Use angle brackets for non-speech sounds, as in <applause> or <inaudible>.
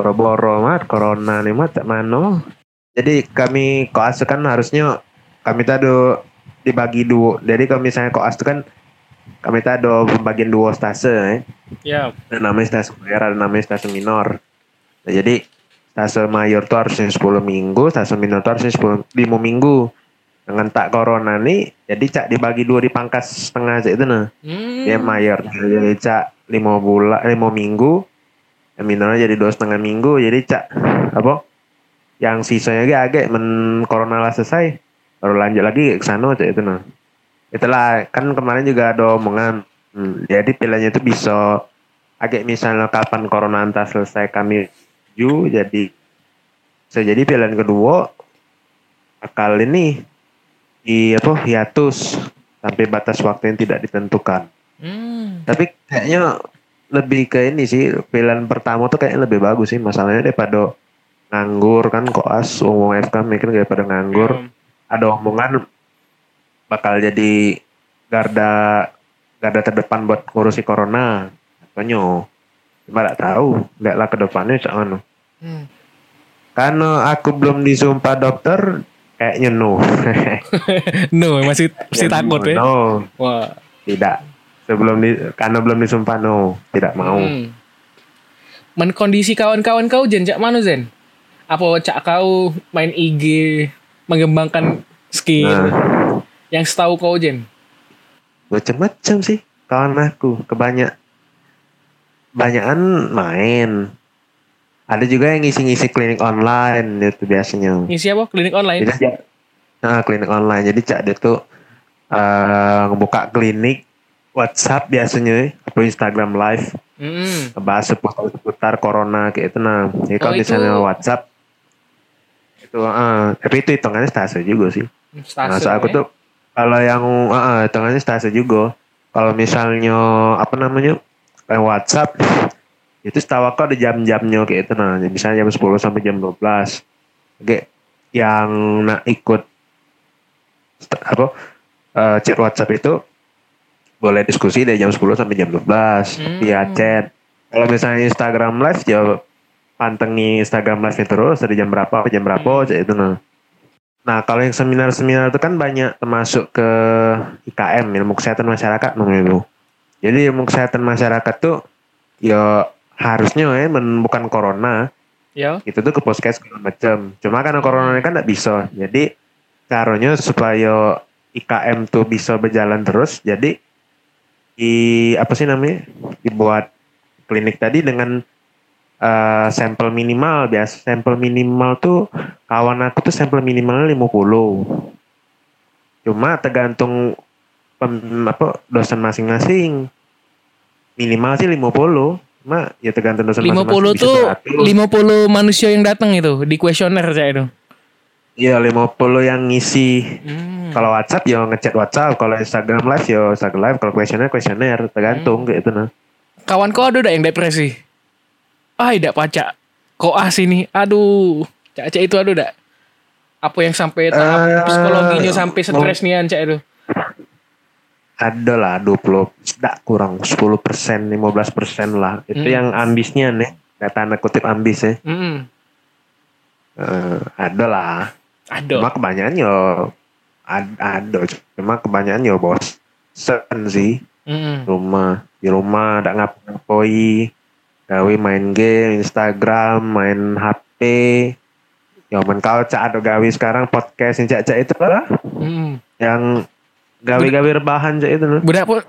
boro-boro mat corona nih mat mano jadi kami koas kan harusnya kami tadi dibagi dua jadi kalau misalnya koas itu kan kami ada pembagian dua stase eh. Ya. ada namanya stase mayor ada namanya stase minor nah, jadi stase mayor tuh harusnya 10 minggu stase minor tuh harusnya 10 5 minggu dengan tak corona nih jadi cak dibagi dua dipangkas setengah aja itu nah Hmm. dia mayor jadi cak lima bulan lima minggu minornya jadi dua setengah minggu jadi cak apa? Yang sisanya agak agak men corona lah selesai baru lanjut lagi ke sana cak itu nah. Itulah kan kemarin juga ada omongan Hmm, jadi pilihannya itu bisa agak misalnya kapan corona entah selesai kami ju jadi bisa jadi pilihan kedua akal ini di apa hiatus sampai batas waktu yang tidak ditentukan. Hmm. tapi kayaknya lebih ke ini sih pilihan pertama tuh kayaknya lebih bagus sih masalahnya daripada nganggur kan koas umum FK mikir daripada nganggur Ya. ada omongan bakal jadi garda garda terdepan buat ngurusi corona katanya cuma gak tahu nggak lah ke depannya cak mana Hmm. karena aku belum disumpah dokter kayaknya no <laughs> <laughs> No, masih masih takut ya. no Wah. tidak sebelum di karena belum disumpah no tidak mau Hmm. Men kondisi kawan-kawan kau Jen, cak mana Zen? Apa cak kau main IG mengembangkan skill Nah. yang setahu kau Jen? macam-macam sih kawan aku kebanyak banyakan main ada juga yang ngisi-ngisi klinik online itu biasanya Ngisi apa? Klinik online? jadi nah klinik online jadi cak dia tuh eh, ngebuka klinik WhatsApp biasanya atau Instagram live Hmm. ngebahas seputar seputar corona kayak itu nah jadi kalau Oh, itu- misalnya WhatsApp itu eh, tapi itu hitungannya stase juga sih Stasiun, Masa aku ya. tuh kalau yang uh, hitungannya stase juga. Kalau misalnya apa namanya kayak WhatsApp itu setahu aku ada jam-jamnya kayak itu nah. Misalnya jam 10 sampai jam 12. Oke, yang nak ikut apa eh, chat WhatsApp itu boleh diskusi dari jam 10 sampai jam 12 Hmm. via chat. Kalau misalnya Instagram live ya pantengi Instagram live terus dari jam berapa sampai jam berapa Hmm. itu nah. Nah, kalau yang seminar-seminar itu kan banyak termasuk ke IKM, ilmu kesehatan masyarakat namanya itu. Jadi ilmu kesehatan masyarakat tuh ya harusnya ya men- bukan corona, Ya. itu tuh ke poskes segala macam. Cuma karena corona ini kan nggak bisa. Jadi caranya supaya IKM tuh bisa berjalan terus, jadi di apa sih namanya? Dibuat klinik tadi dengan eh, sampel minimal biasa sampel minimal tuh kawan aku tuh sampel minimalnya 50 cuma tergantung pem- apa dosen masing-masing minimal sih 50 cuma ya tergantung dosen 50 masing-masing tuh 100. 50 manusia yang datang itu di kuesioner cak itu. Iya 50 yang ngisi Hmm. kalau WhatsApp ya ngechat WhatsApp kalau Instagram live ya Instagram live kalau kuesioner kuesioner tergantung kayak itu nah Kawan kau ada udah yang depresi? Ah, tidak pacak. Koas ini. Aduh. Cak itu ada udah. Apa yang sampai tahap Eh, psikologinya sampai stres nian cak itu. ada lah 20 tidak kurang 10 persen 15 persen lah itu Hmm. yang ambisnya nih nggak tanda kutip ambis ya Hmm. Eh, ada lah Ada. cuma kebanyakan yo ad- ada cuma kebanyakan yo bosen sih Hmm. rumah di rumah ada ngapa-ngapoi gawe main game Instagram main HP ya men kau cak ada gawe sekarang podcast yang cak cak itu lah Hmm. yang gawe-gawe rebahan cak itu loh. Budak pun